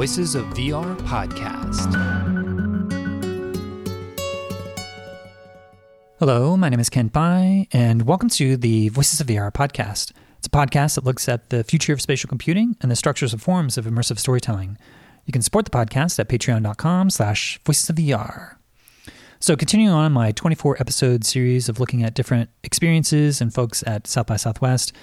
Voices of VR podcast. Hello, my name is Kent Bye, and welcome to the Voices of VR podcast. It's a podcast that looks at the future of spatial computing and the structures and forms of immersive storytelling. You can support the podcast at patreon.com slash voices of VR. So continuing on my 24 episode series of looking at different experiences and folks at South by Southwest,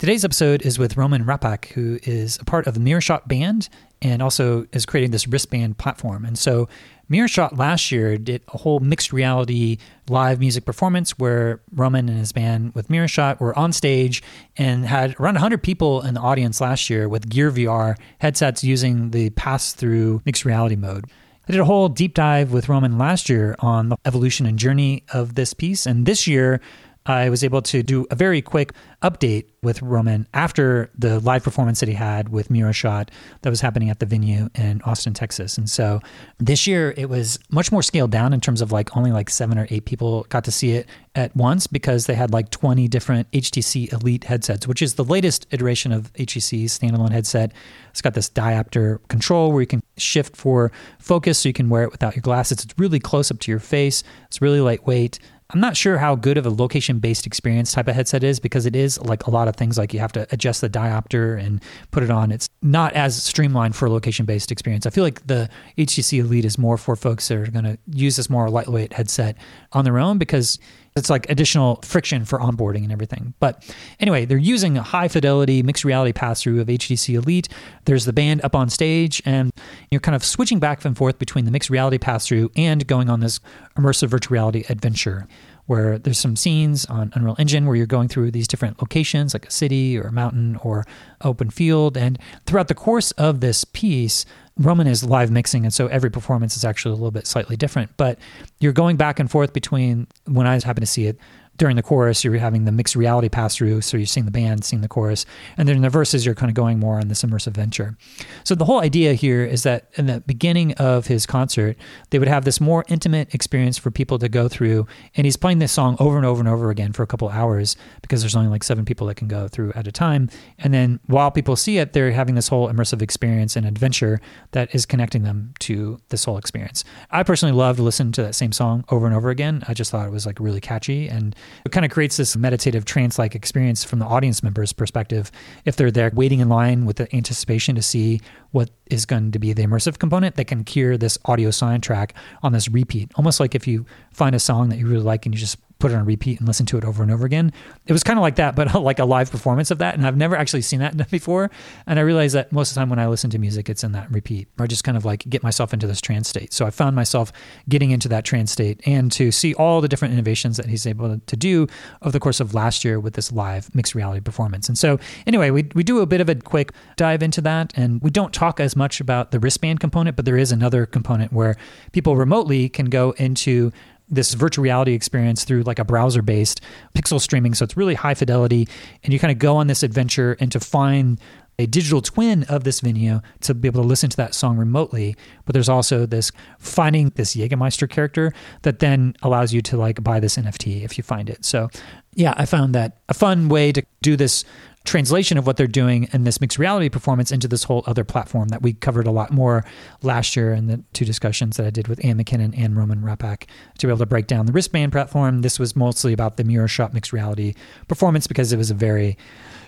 Today's episode is with Roman Rappak, who is a part of the Miro Shot band and also is creating this Ristband platform. And so, Miro Shot last year did a whole mixed reality live music performance where Roman and his band with Miro Shot were on stage and had around 100 people in the audience last year with Gear VR headsets using the pass through mixed reality mode. I did a whole deep dive with Roman last year on the evolution and journey of this piece. And this year, I was able to do a very quick update with Roman after the live performance that he had with Miro Shot that was happening at the venue in Austin, Texas. And so this year it was much more scaled down in terms of like only like seven or eight people got to see it at once because they had like 20 different HTC Elite headsets, which is the latest iteration of HTC's standalone headset. It's got this diopter control where you can shift for focus so you can wear it without your glasses. It's really close up to your face. It's really lightweight. I'm not sure how good of a location based experience type of headset is because it is like a lot of things like you have to adjust the diopter and put it on. It's not as streamlined for a location based experience. I feel like the HTC Elite is more for folks that are going to use this more lightweight headset on their own because it's like additional friction for onboarding and everything. But anyway, they're using a high fidelity mixed reality pass through of HTC Elite. There's the band up on stage, and you're kind of switching back and forth between the mixed reality pass through and going on this immersive virtual reality adventure where there's some scenes on Unreal Engine where you're going through these different locations, like a city or a mountain or open field. And throughout the course of this piece, Roman is live mixing, and so every performance is actually a little bit slightly different. But you're going back and forth between when I happen to see it during the chorus, you're having the mixed reality pass through. So you're seeing the band, seeing the chorus. And then in the verses, you're kind of going more on this immersive venture. So the whole idea here is that in the beginning of his concert, they would have this more intimate experience for people to go through. And he's playing this song over and over and over again for a couple hours because there's only like seven people that can go through at a time. And then while people see it, they're having this whole immersive experience and adventure that is connecting them to this whole experience. I personally loved listening to that same song over and over again. I just thought it was like really catchy and it kind of creates this meditative trance like experience from the audience member's perspective. If they're there waiting in line with the anticipation to see what is going to be the immersive component, they can hear this audio soundtrack on this repeat. Almost like if you find a song that you really like and you just put it on repeat and listen to it over and over again. It was kind of like that, but like a live performance of that. And I've never actually seen that before. And I realized that most of the time when I listen to music, it's in that repeat, or I just kind of like get myself into this trance state. So I found myself getting into that trance state and to see all the different innovations that he's able to do over the course of last year with this live mixed reality performance. And so anyway, we, we do a bit of a quick dive into that and we don't talk as much about the Ristband component, but there is another component where people remotely can go into this virtual reality experience through like a browser based pixel streaming. So it's really high fidelity. And you kind of go on this adventure and to find a digital twin of this venue to be able to listen to that song remotely. But there's also this finding this Jägermeister character that then allows you to like buy this NFT if you find it. So yeah, I found that a fun way to do this translation of what they're doing in this mixed reality performance into this whole other platform that we covered a lot more last year in the two discussions that I did with Anne McKinnon and Roman Rappak to be able to break down the Ristband platform. This was mostly about the Miro Shot mixed reality performance because it was a very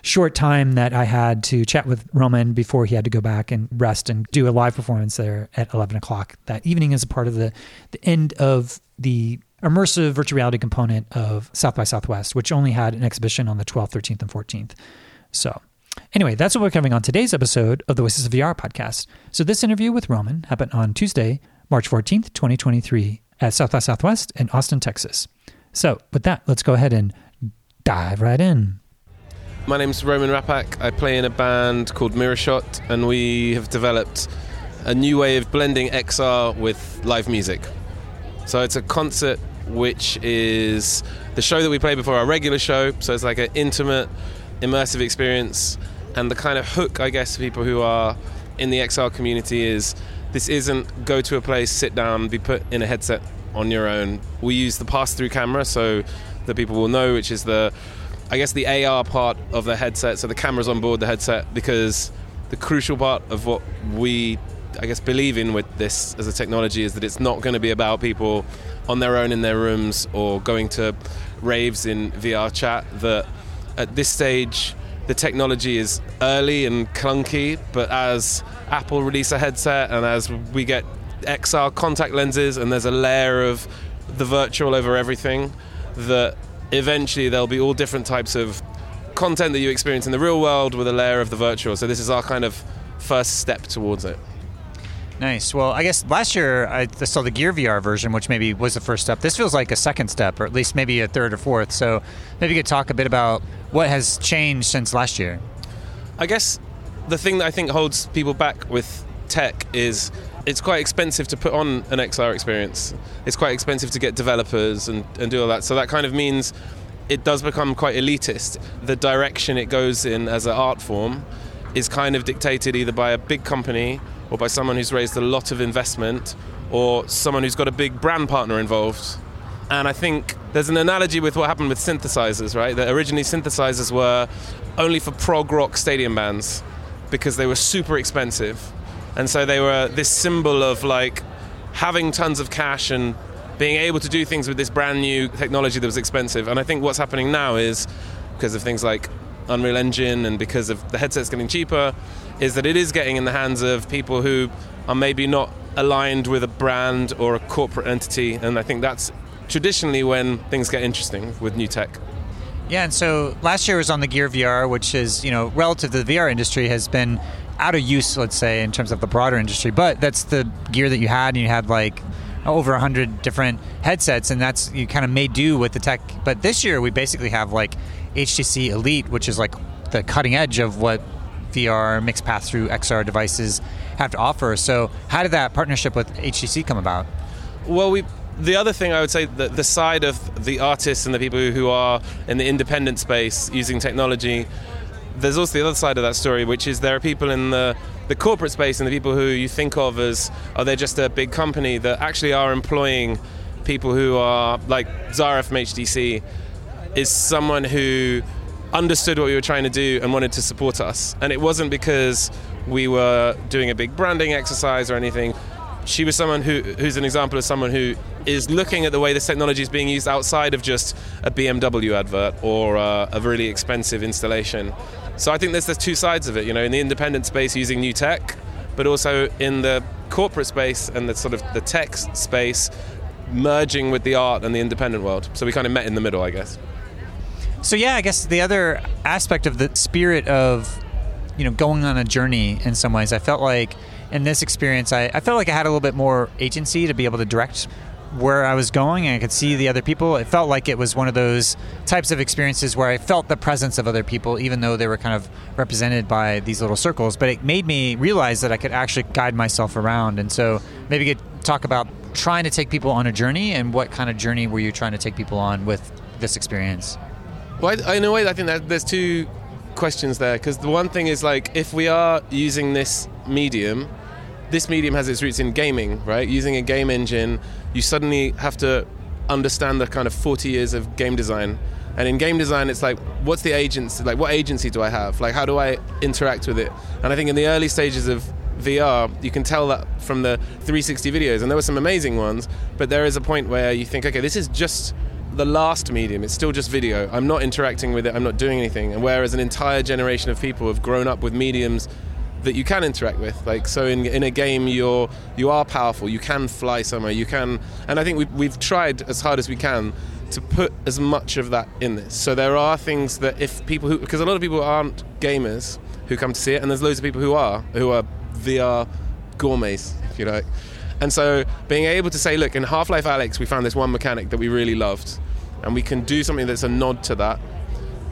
short time that I had to chat with Roman before he had to go back and rest and do a live performance there at 11 o'clock that evening as a part of the, the end of the immersive virtual reality component of South by Southwest, which only had an exhibition on the 12th, 13th, and 14th. So, anyway, that's what we're covering on today's episode of the Voices of VR podcast. So, this interview with Roman happened on Tuesday, March 14th, 2023, at South by Southwest in Austin, Texas. So, with that, let's go ahead and dive right in. My name's Roman Rappak. I play in a band called Miro Shot, and we have developed a new way of blending XR with live music. So it's a concert which is the show that we play before our regular show. So it's like an intimate, immersive experience. And the kind of hook, I guess, for people who are in the XR community is this isn't go to a place, sit down, be put in a headset on your own. We use the pass through camera so that people will know, which is the, I guess, the AR part of the headset. So the camera's on board the headset because the crucial part of what we I guess, believing with this as a technology is that it's not going to be about people on their own in their rooms or going to raves in VR chat. That at this stage, the technology is early and clunky, but as Apple release a headset and as we get XR contact lenses and there's a layer of the virtual over everything, that eventually there'll be all different types of content that you experience in the real world with a layer of the virtual. So this is our kind of first step towards it. Nice. Well, I guess last year I saw the Gear VR version, which maybe was the first step. This feels like a second step, or at least maybe a third or fourth. So maybe you could talk a bit about what has changed since last year. I guess the thing that I think holds people back with tech is it's quite expensive to put on an XR experience. It's quite expensive to get developers and, and do all that. So that kind of means it does become quite elitist. The direction it goes in as an art form is kind of dictated either by a big company or by someone who's raised a lot of investment or someone who's got a big brand partner involved. And I think there's an analogy with what happened with synthesizers, right? That originally synthesizers were only for prog rock stadium bands because they were super expensive. And so they were this symbol of like having tons of cash and being able to do things with this brand new technology that was expensive. And I think what's happening now is because of things like Unreal Engine and because of the headsets getting cheaper, is that it is getting in the hands of people who are maybe not aligned with a brand or a corporate entity, and I think that's traditionally when things get interesting with new tech. Yeah, and so last year was on the Gear VR, which is you know relative to the VR industry has been out of use, let's say, in terms of the broader industry. But that's the gear that you had, and you had like over 100 different headsets and that's you kind of made do with the tech but this year we basically have like htc elite which is like the cutting edge of what VR, mixed path through XR devices have to offer. So, how did that partnership with HTC come about? Well, we the other thing I would say that the side of the artists and the people who are in the independent space using technology, there's also the other side of that story, which is there are people in the the corporate space and the people who you think of as are they just a big company that actually are employing people who are like Zara from HTC is someone who understood what we were trying to do and wanted to support us. And it wasn't because we were doing a big branding exercise or anything. She was someone who, who's an example of someone who is looking at the way this technology is being used outside of just a BMW advert or uh, a really expensive installation. So I think there's, there's two sides of it, you know, in the independent space using new tech, but also in the corporate space and the sort of the tech space merging with the art and the independent world. So we kind of met in the middle, I guess. So yeah, I guess the other aspect of the spirit of you know going on a journey in some ways, I felt like in this experience, I, I felt like I had a little bit more agency to be able to direct where I was going and I could see the other people. It felt like it was one of those types of experiences where I felt the presence of other people, even though they were kind of represented by these little circles. But it made me realize that I could actually guide myself around. And so maybe you could talk about trying to take people on a journey and what kind of journey were you trying to take people on with this experience? Well, I, in a way, I think that there's two questions there because the one thing is like if we are using this medium, this medium has its roots in gaming, right? Using a game engine, you suddenly have to understand the kind of 40 years of game design. And in game design, it's like, what's the agency? Like, what agency do I have? Like, how do I interact with it? And I think in the early stages of VR, you can tell that from the 360 videos, and there were some amazing ones, but there is a point where you think, okay, this is just the last medium. It's still just video. I'm not interacting with it. I'm not doing anything. And whereas an entire generation of people have grown up with mediums that you can interact with. Like so, in, in a game, you're you are powerful. You can fly somewhere. You can, and I think we've, we've tried as hard as we can to put as much of that in this. So there are things that if people who because a lot of people aren't gamers who come to see it, and there's loads of people who are who are VR gourmets, if you like. And so being able to say, look, in Half Life Alyx, we found this one mechanic that we really loved, and we can do something that's a nod to that.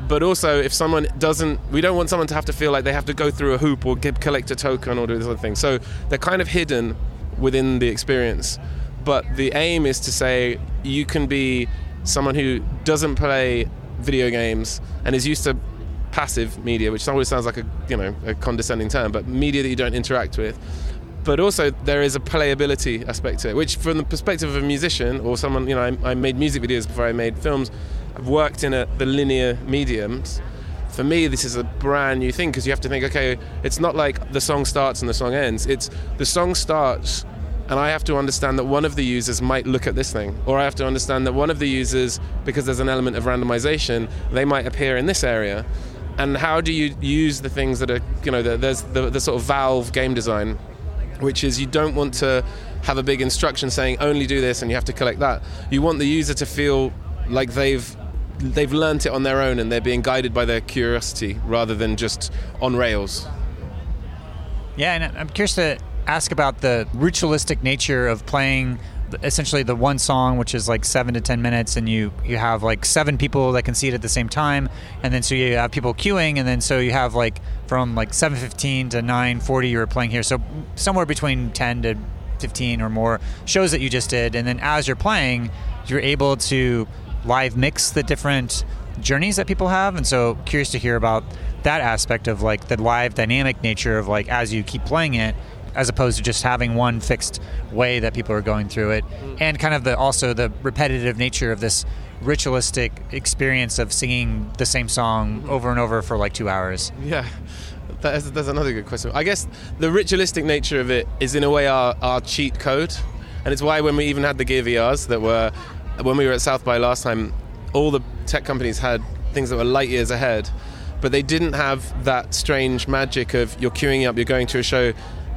But also, if someone doesn't, we don't want someone to have to feel like they have to go through a hoop or get, collect a token or do this other thing. So they're kind of hidden within the experience. But the aim is to say you can be someone who doesn't play video games and is used to passive media, which always sounds like a you know a condescending term, but media that you don't interact with but also there is a playability aspect to it, which, from the perspective of a musician or someone, you know, I, I made music videos before I made films. I've worked in a, the linear mediums. for me, this is a brand new thing because you have to think, okay, it's not like the song starts and the song ends. It's the song starts, and I have to understand that one of the users might look at this thing, or I have to understand that one of the users, because there's an element of randomization, they might appear in this area. And how do you use the things that are, you know, the, there's the, the sort of Valve game design, which is you don't want to have a big instruction saying only do this and you have to collect that. You want the user to feel like they've they've learnt it on their own and they're being guided by their curiosity rather than just on rails. Yeah, and I'm curious to ask about the ritualistic nature of playing essentially the one song which is like seven to ten minutes and you you have like seven people that can see it at the same time and then so you have people queuing and then so you have like from like 7.15 to 9.40 you were playing here. So somewhere between 10 to 15 or more shows that you just did and then as you're playing you're able to live mix the different journeys that people have and so curious to hear about that aspect of like the live dynamic nature of like as you keep playing it as opposed to just having one fixed way that people are going through it mm. and kind of the also the repetitive nature of this ritualistic experience of singing the same song mm-hmm. over and over for like two hours Yeah, that's, that's another good question. I guess the ritualistic nature of it is, in a way, our, our cheat code. And it's why when we even had the Gear VRs that were, when we were at South by last time, all the tech companies had things that were light years ahead, but they didn't have that strange magic of you're queuing up, you're going to a show.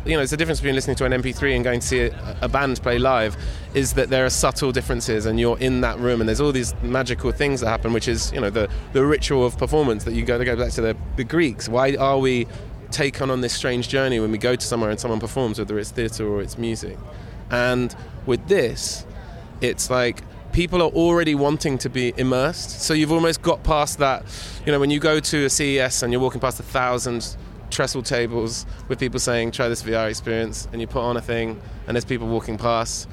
You know, it's the difference between listening to an MP3 and going to see a, a band play live is that there are subtle differences and you're in that room and there's all these magical things that happen, which is, you know, the, the ritual of performance that you go to go back to the, the Greeks. Why are we taken on this strange journey when we go to somewhere and someone performs, whether it's theatre or it's music? And with this, it's like people are already wanting to be immersed. So you've almost got past that. You know, when you go to a CES and you're walking past a thousand trestle tables with people saying, try this VR experience, and you put on a thing and there's people walking past,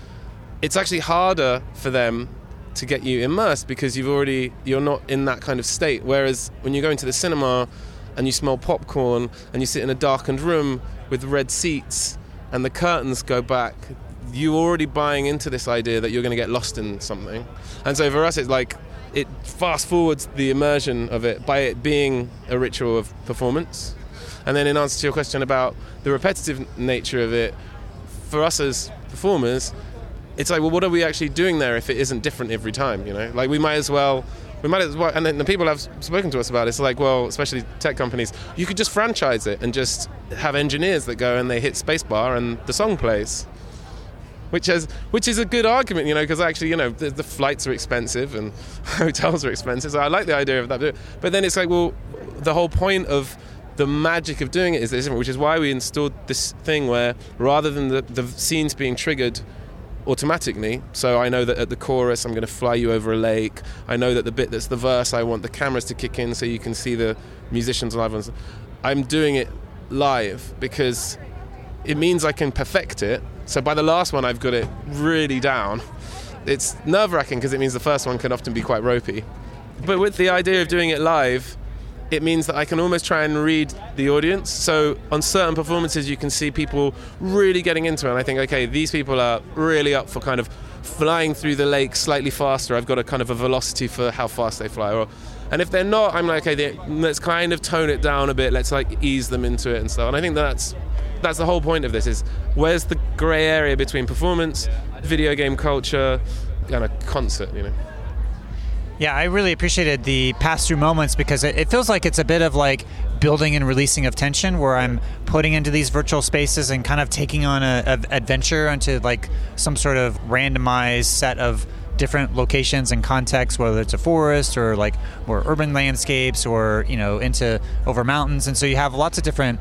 it's actually harder for them to get you immersed because you've already you're not in that kind of state. Whereas when you go into the cinema and you smell popcorn and you sit in a darkened room with red seats and the curtains go back you're already buying into this idea that you're going to get lost in something. And so for us it's like it fast forwards the immersion of it by it being a ritual of performance and then in answer to your question about the repetitive nature of it for us as performers it's like, well, what are we actually doing there if it isn't different every time? You know, like we might as well, we might as well. And then the people have spoken to us about it, it's like, well, especially tech companies, you could just franchise it and just have engineers that go and they hit spacebar and the song plays. Which is which is a good argument, you know, because actually, you know, the, the, flights are expensive and hotels are expensive. So I like the idea of that. But then it's like, well, the whole point of the magic of doing it is different, which is why we installed this thing where rather than the, the scenes being triggered automatically. So I know that at the chorus, I'm going to fly you over a lake. I know that the bit that's the verse, I want the cameras to kick in so you can see the musicians live. I'm doing it live because it means I can perfect it. So by the last one, I've got it really down. It's nerve wracking because it means the first one can often be quite ropey. But with the idea of doing it live, it means that I can almost try and read the audience. So on certain performances, you can see people really getting into it. And I think, okay, these people are really up for kind of flying through the lake slightly faster. I've got a kind of a velocity for how fast they fly. Or, and if they're not, I'm like, okay, let's kind of tone it down a bit. Let's like ease them into it and stuff. And I think that's that's the whole point of this: is where's the grey area between performance, video game culture, and a concert? You know. Yeah, I really appreciated the pass through moments because it, it, feels like it's a bit of like building and releasing of tension where I'm putting into these virtual spaces and kind of taking on a, a adventure into like some sort of randomized set of different locations and contexts, whether it's a forest or like more urban landscapes or you know into over mountains, and so you have lots of different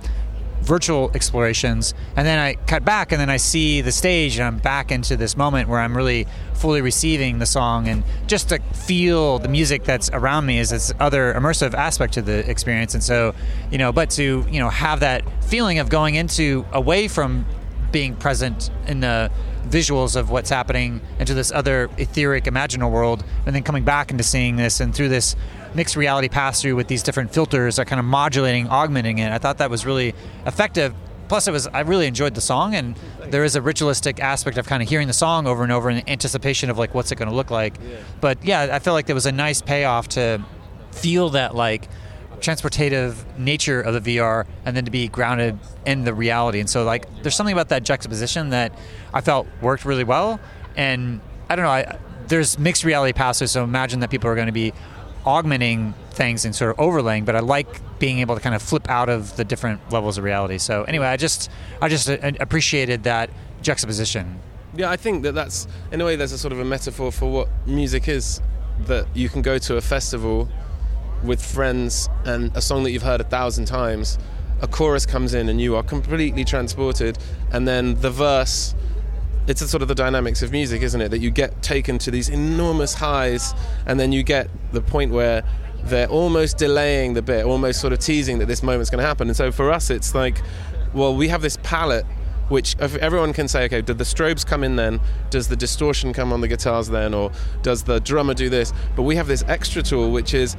virtual explorations and then I cut back and then I see the stage and I'm back into this moment where I'm really fully receiving the song and just to feel the music that's around me is this other immersive aspect to the experience and so you know but to you know have that feeling of going into away from being present in the visuals of what's happening into this other etheric imaginal world and then coming back into seeing this and through this mixed reality pass through with these different filters are kind of modulating augmenting it i thought that was really effective plus it was i really enjoyed the song and there is a ritualistic aspect of kind of hearing the song over and over in anticipation of like what's it going to look like but yeah i feel like there was a nice payoff to feel that like transportative nature of the VR and then to be grounded in the reality. And so like there's something about that juxtaposition that I felt worked really well. And I don't know, I, there's mixed reality passes, so imagine that people are going to be augmenting things and sort of overlaying, but I like being able to kind of flip out of the different levels of reality. So anyway, I just I just uh, appreciated that juxtaposition. Yeah, I think that that's in a way there's a sort of a metaphor for what music is. That you can go to a festival with friends and a song that you've heard a thousand times, a chorus comes in and you are completely transported, and then the verse. It's sort of the dynamics of music, isn't it? That you get taken to these enormous highs, and then you get the point where they're almost delaying the bit, almost sort of teasing that this moment's going to happen. And so for us, it's like, well, we have this palette which everyone can say, okay, did the strobes come in then? Does the distortion come on the guitars then? Or does the drummer do this? But we have this extra tool, which is,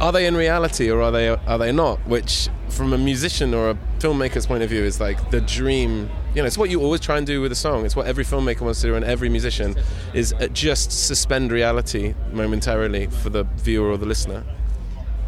are they in reality or are they are they not? Which, from a musician or a filmmaker's point of view, is like the dream. You know, it's what you always try and do with a song. It's what every filmmaker wants to do, and every musician is uh, just suspend reality momentarily for the viewer or the listener.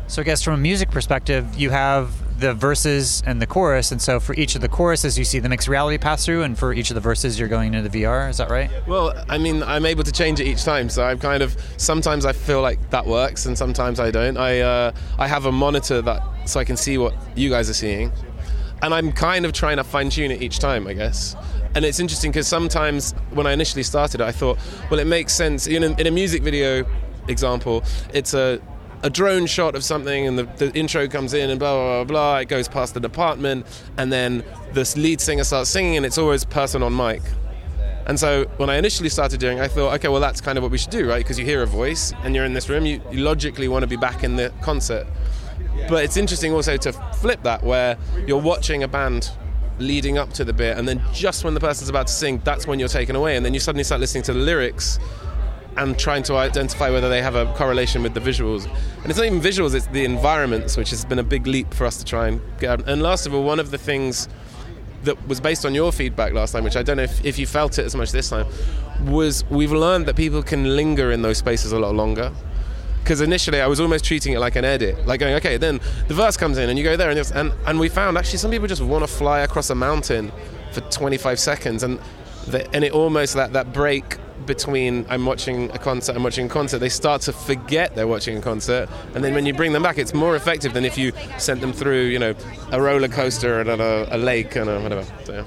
So I guess from a music perspective, you have the verses and the chorus, and so for each of the choruses, you see the mixed reality pass through, and for each of the verses, you're going into the VR. Is that right? Well, I mean, I'm able to change it each time, so I'm kind of sometimes I feel like that works, and sometimes I don't. I uh, I have a monitor that so I can see what you guys are seeing, and I'm kind of trying to fine tune it each time, I guess. And it's interesting because sometimes when I initially started, I thought, well, it makes sense in a, in a music video example, it's a a drone shot of something and the, the, intro comes in and blah, blah, blah, blah. It goes past the department and then this lead singer starts singing and it's always person on mic. And so when I initially started doing I thought, okay, well, that's kind of what we should do, right? Because you hear a voice and you're in this room, you, you logically want to be back in the concert. But it's interesting also to flip that where you're watching a band leading up to the bit and then just when the person's about to sing, that's when you're taken away. And then you suddenly start listening to the lyrics and trying to identify whether they have a correlation with the visuals. And it's not even visuals, it's the environments, which has been a big leap for us to try and get. And last of all, one of the things that was based on your feedback last time, which I don't know if, if you felt it as much this time, was we've learned that people can linger in those spaces a lot longer. Because initially I was almost treating it like an edit, like going, okay, then the verse comes in and you go there, and, and, and we found actually some people just want to fly across a mountain for 25 seconds, and the, and it almost that that break between I'm watching a concert, I'm watching a concert, they start to forget they're watching a concert, and then when you bring them back, it's more effective than if you sent them through, you know, a roller coaster and a, a lake and a, whatever. So, yeah.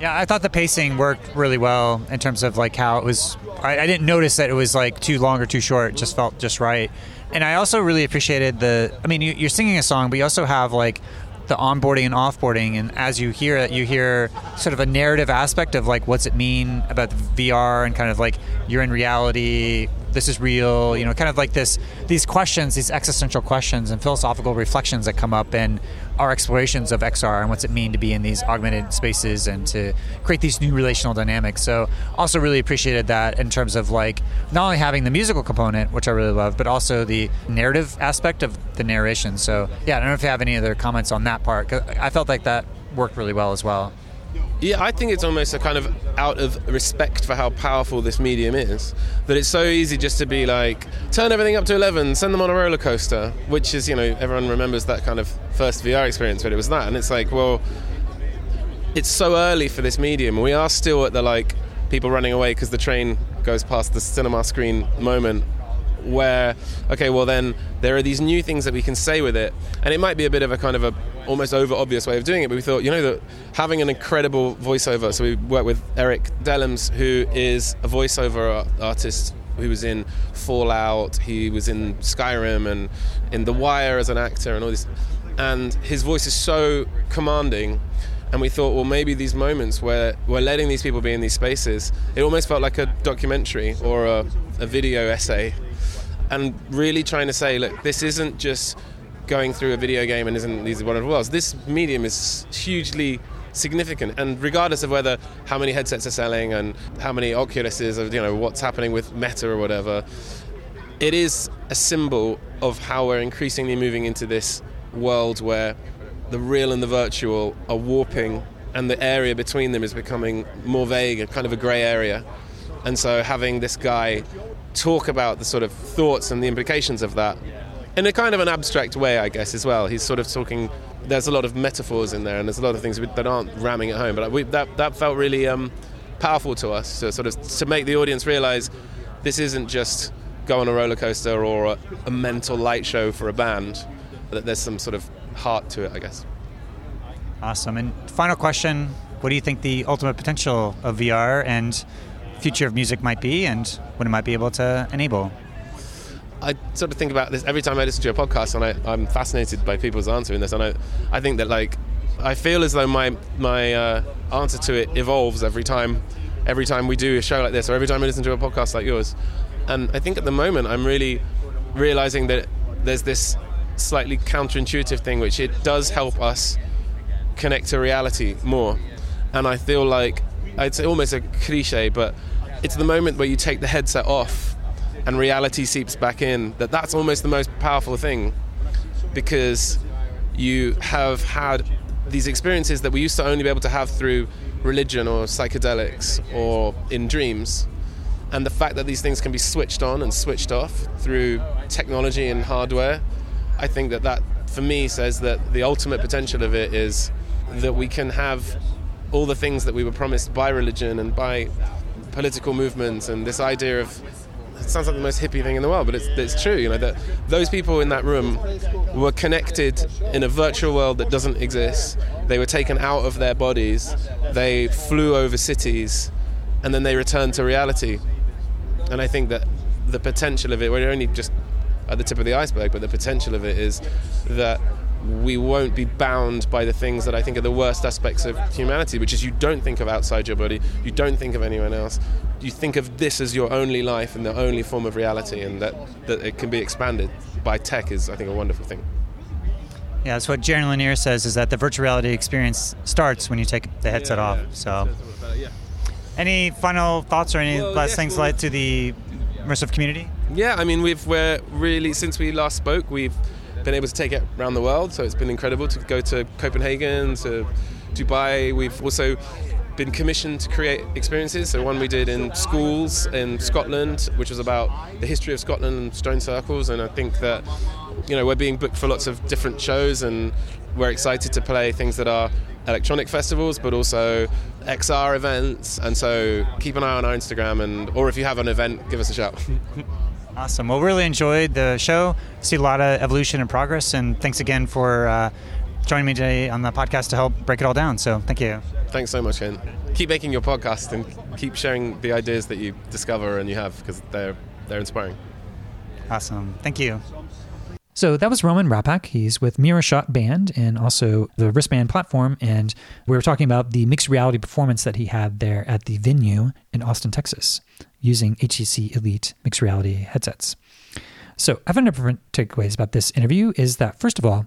yeah, I thought the pacing worked really well in terms of like how it was. I, I didn't notice that it was like too long or too short; it just felt just right. And I also really appreciated the. I mean, you, you're singing a song, but you also have like the onboarding and offboarding and as you hear it you hear sort of a narrative aspect of like what's it mean about VR and kind of like you're in reality this is real you know kind of like this these questions these existential questions and philosophical reflections that come up. In our explorations of XR and what's it mean to be in these augmented spaces and to create these new relational dynamics. So also really appreciated that in terms of like not only having the musical component which I really love but also the narrative aspect of the narration. So yeah I don't know if you have any other comments on that part I felt like that worked really well as well yeah, I think it's almost a kind of out of respect for how powerful this medium is that it's so easy just to be like, turn everything up to 11, send them on a roller coaster, which is, you know, everyone remembers that kind of first VR experience, but it was that. And it's like, well, it's so early for this medium. We are still at the like people running away because the train goes past the cinema screen moment where okay well then there are these new things that we can say with it. And it might be a bit of a kind of a almost over obvious way of doing it but we thought you know that having an incredible voiceover so we worked with Erik Dellums who is a voiceover artist who was in fallout he was in skyrim and in the wire as an actor and all this and his voice is so commanding and we thought, well, maybe these moments where we're letting these people be in these spaces, it almost felt like a documentary or a, a video essay and really trying to say, look, this isn't just going through a video game and isn't these one of the worlds. This medium is hugely significant, and regardless of whether how many headsets are selling and how many Oculuses, or you know what's happening with Meta or whatever, it is a symbol of how we're increasingly moving into this world where the real and the virtual are warping, and the area between them is becoming more vague, a kind of a grey area. And so having this guy talk about the sort of thoughts and the implications of that in a kind of an abstract way, I guess, as well. He's sort of talking. There's a lot of metaphors in there, and there's a lot of things that aren't ramming at home. But we, that that felt really um, powerful to us to sort of to make the audience realize this isn't just go on a roller coaster or a, a mental light show for a band. That there's some sort of heart to it, I guess. Awesome. And final question: What do you think the ultimate potential of VR and future of music might be, and what it might be able to enable? I sort of think about this every time I listen to a podcast, and I, am fascinated by people's answer in this. And I, I think that like, I feel as though my my uh, answer to it evolves every time, every time we do a show like this, or every time I listen to a podcast like yours. And I think at the moment I'm really realizing that there's this slightly counterintuitive thing, which it does help us connect to reality more. And I feel like it's almost a cliche, but it's the moment where you take the headset off and reality seeps back in that that's almost the most powerful thing because you have had these experiences that we used to only be able to have through religion or psychedelics or in dreams. And the fact that these things can be switched on and switched off through technology and hardware i think that that for me says that the ultimate potential of it is that we can have all the things that we were promised by religion and by political movements and this idea of it sounds like the most hippie thing in the world, but it's, it's true. You know that those people in that room were connected in a virtual world that doesn't exist. They were taken out of their bodies. They flew over cities, and then they returned to reality. And I think that the potential of it, we're only just at the tip of the iceberg, but the potential of it is that we won't be bound by the things that I think are the worst aspects of humanity, which is you don't think of outside your body, you don't think of anyone else, you think of this as your only life and the only form of reality, and that, that it can be expanded by tech is, I think, a wonderful thing. Yeah, that's what Jaron Lanier says is that the virtual reality experience starts when you take the headset yeah, yeah, off. So, any final thoughts or any well, last yes, things well, like to the immersive community? Yeah, I mean, we've we're really since we last spoke, we've been able to take it around the world. So it's been incredible to go to Copenhagen, to Dubai. We've also been commissioned to create experiences. So one we did in schools in Scotland, which was about the history of Scotland and stone circles. And I think that you know we're being booked for lots of different shows, and we're excited to play things that are electronic festivals, but also XR events. And so keep an eye on our Instagram, and or if you have an event, give us a shout. Awesome. Well, really enjoyed the show. See a lot of evolution and progress, and thanks again for uh, joining me today on the podcast to help break it all down. So, thank you. Thanks so much, Ken. Keep making your podcast and keep sharing the ideas that you discover and you have because they're they're inspiring. Awesome. Thank you. So that was Roman Rappak. He's with Miro Shot Band and also the Ristband platform. And we were talking about the mixed reality performance that he had there at the venue in Austin, Texas, using HTC Elite mixed reality headsets. So I have a number of takeaways about this interview is that, first of all,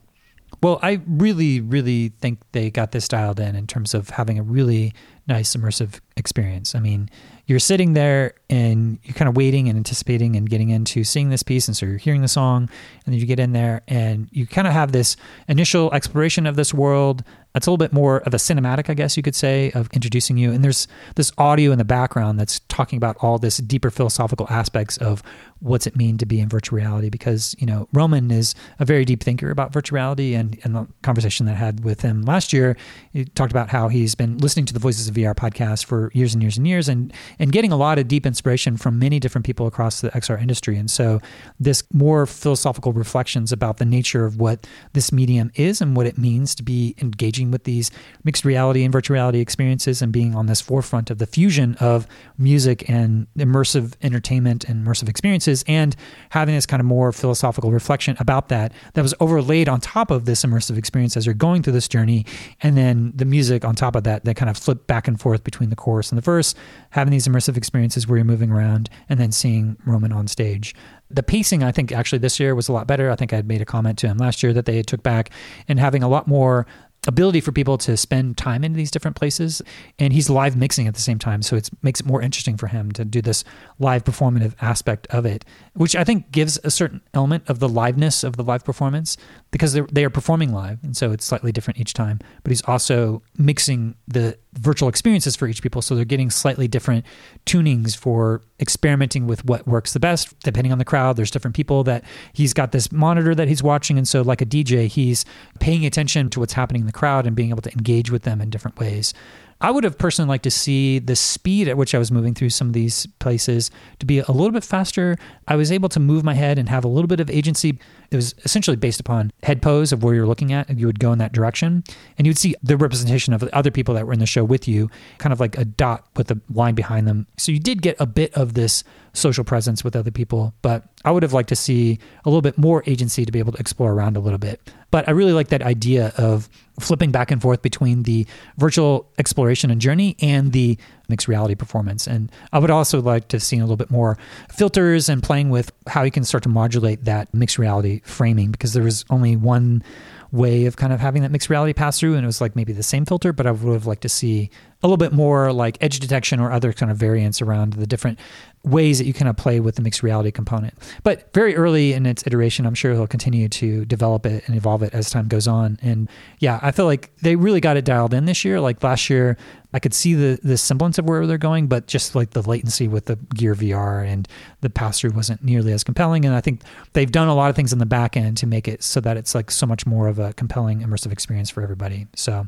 well, I really, really think they got this dialed in in terms of having a really nice immersive experience. I mean, you're sitting there and you're kind of waiting and anticipating and getting into seeing this piece. And so you're hearing the song, and then you get in there and you kind of have this initial exploration of this world. It's a little bit more of a cinematic, I guess you could say, of introducing you. And there's this audio in the background that's talking about all this deeper philosophical aspects of what's it mean to be in virtual reality. Because, you know, Roman is a very deep thinker about virtual reality. And in the conversation that I had with him last year, he talked about how he's been listening to the Voices of VR podcast for years and years and years and, and getting a lot of deep inspiration from many different people across the XR industry. And so this more philosophical reflections about the nature of what this medium is and what it means to be engaging with these mixed reality and virtual reality experiences and being on this forefront of the fusion of music and immersive entertainment and immersive experiences and having this kind of more philosophical reflection about that that was overlaid on top of this immersive experience as you're going through this journey and then the music on top of that that kind of flip back and forth between the chorus and the verse having these immersive experiences where you're moving around and then seeing Roman on stage. The pacing i think actually this year was a lot better. I think i had made a comment to him last year that they took back and having a lot more ability for people to spend time in these different places and he's live mixing at the same time so it makes it more interesting for him to do this live performative aspect of it which i think gives a certain element of the liveness of the live performance because they are performing live and so it's slightly different each time but he's also mixing the virtual experiences for each people so they're getting slightly different tunings for experimenting with what works the best depending on the crowd. There's different people that he's got this monitor that he's watching. And so, like a DJ, he's paying attention to what's happening in the crowd and being able to engage with them in different ways. I would have personally liked to see the speed at which I was moving through some of these places to be a little bit faster. I was able to move my head and have a little bit of agency. It was essentially based upon head pose of where you're looking at, and you would go in that direction, and you'd see the representation of the other people that were in the show with you, kind of like a dot with a line behind them. So you did get a bit of this social presence with other people, but I would have liked to see a little bit more agency to be able to explore around a little bit. But I really like that idea of flipping back and forth between the virtual exploration and journey and the mixed reality performance. And I would also like to see a little bit more filters and playing with how you can start to modulate that mixed reality framing because there was only one way of kind of having that mixed reality pass through and it was like maybe the same filter but i would have liked to see a little bit more like edge detection or other kind of variants around the different ways that you kind of play with the mixed reality component. But very early in its iteration, I'm sure he'll continue to develop it and evolve it as time goes on. And yeah, I feel like they really got it dialed in this year. Like last year, I could see the the semblance of where they're going, but just like the latency with the Gear VR and the pass through wasn't nearly as compelling. And I think they've done a lot of things in the back end to make it so that it's like so much more of a compelling immersive experience for everybody. So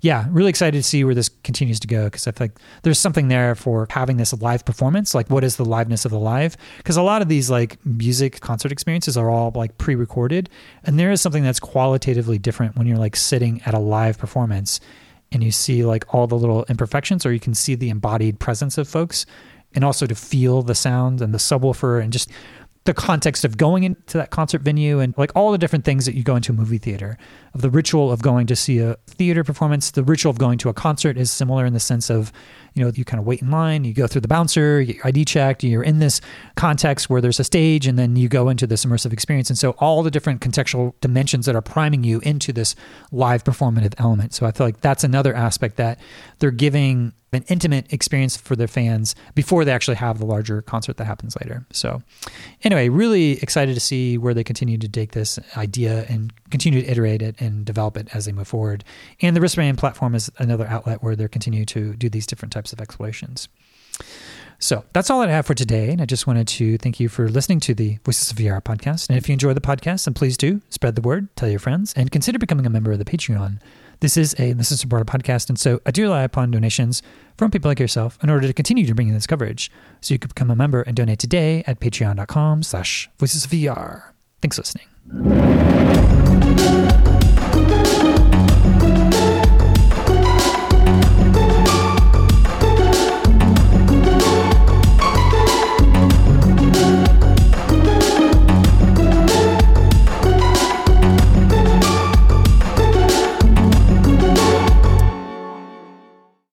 yeah, really excited to see where this continues to go because I feel like there's something there for having this live performance. Like what is the liveness of the live? Because a lot of these like music concert experiences are all like pre-recorded, and there is something that's qualitatively different when you're like sitting at a live performance and you see like all the little imperfections, or you can see the embodied presence of folks, and also to feel the sound and the subwoofer and just the context of going into that concert venue and like all the different things that you go into a movie theater of the ritual of going to see a theater performance the ritual of going to a concert is similar in the sense of you know you kind of wait in line you go through the bouncer you get id checked you're in this context where there's a stage and then you go into this immersive experience. And so all the different contextual dimensions that are priming you into this live performative element. So i feel like that's another aspect that they're giving an intimate experience for their fans before they actually have the larger concert that happens later. So, anyway, really excited to see where they continue to take this idea and continue to iterate it and develop it as they move forward. And the Ristband platform is another outlet where they're continue to do these different types of explorations. So that's all I have for today. And I just wanted to thank you for listening to the Voices of VR podcast. And if you enjoy the podcast, then please do spread the word, tell your friends, and consider becoming a member of the Patreon. This is a listener supported podcast, and so I do rely upon donations from people like yourself in order to continue to bring you this coverage. So you can become a member and donate today at patreon.com slash voicesvr. Thanks for listening.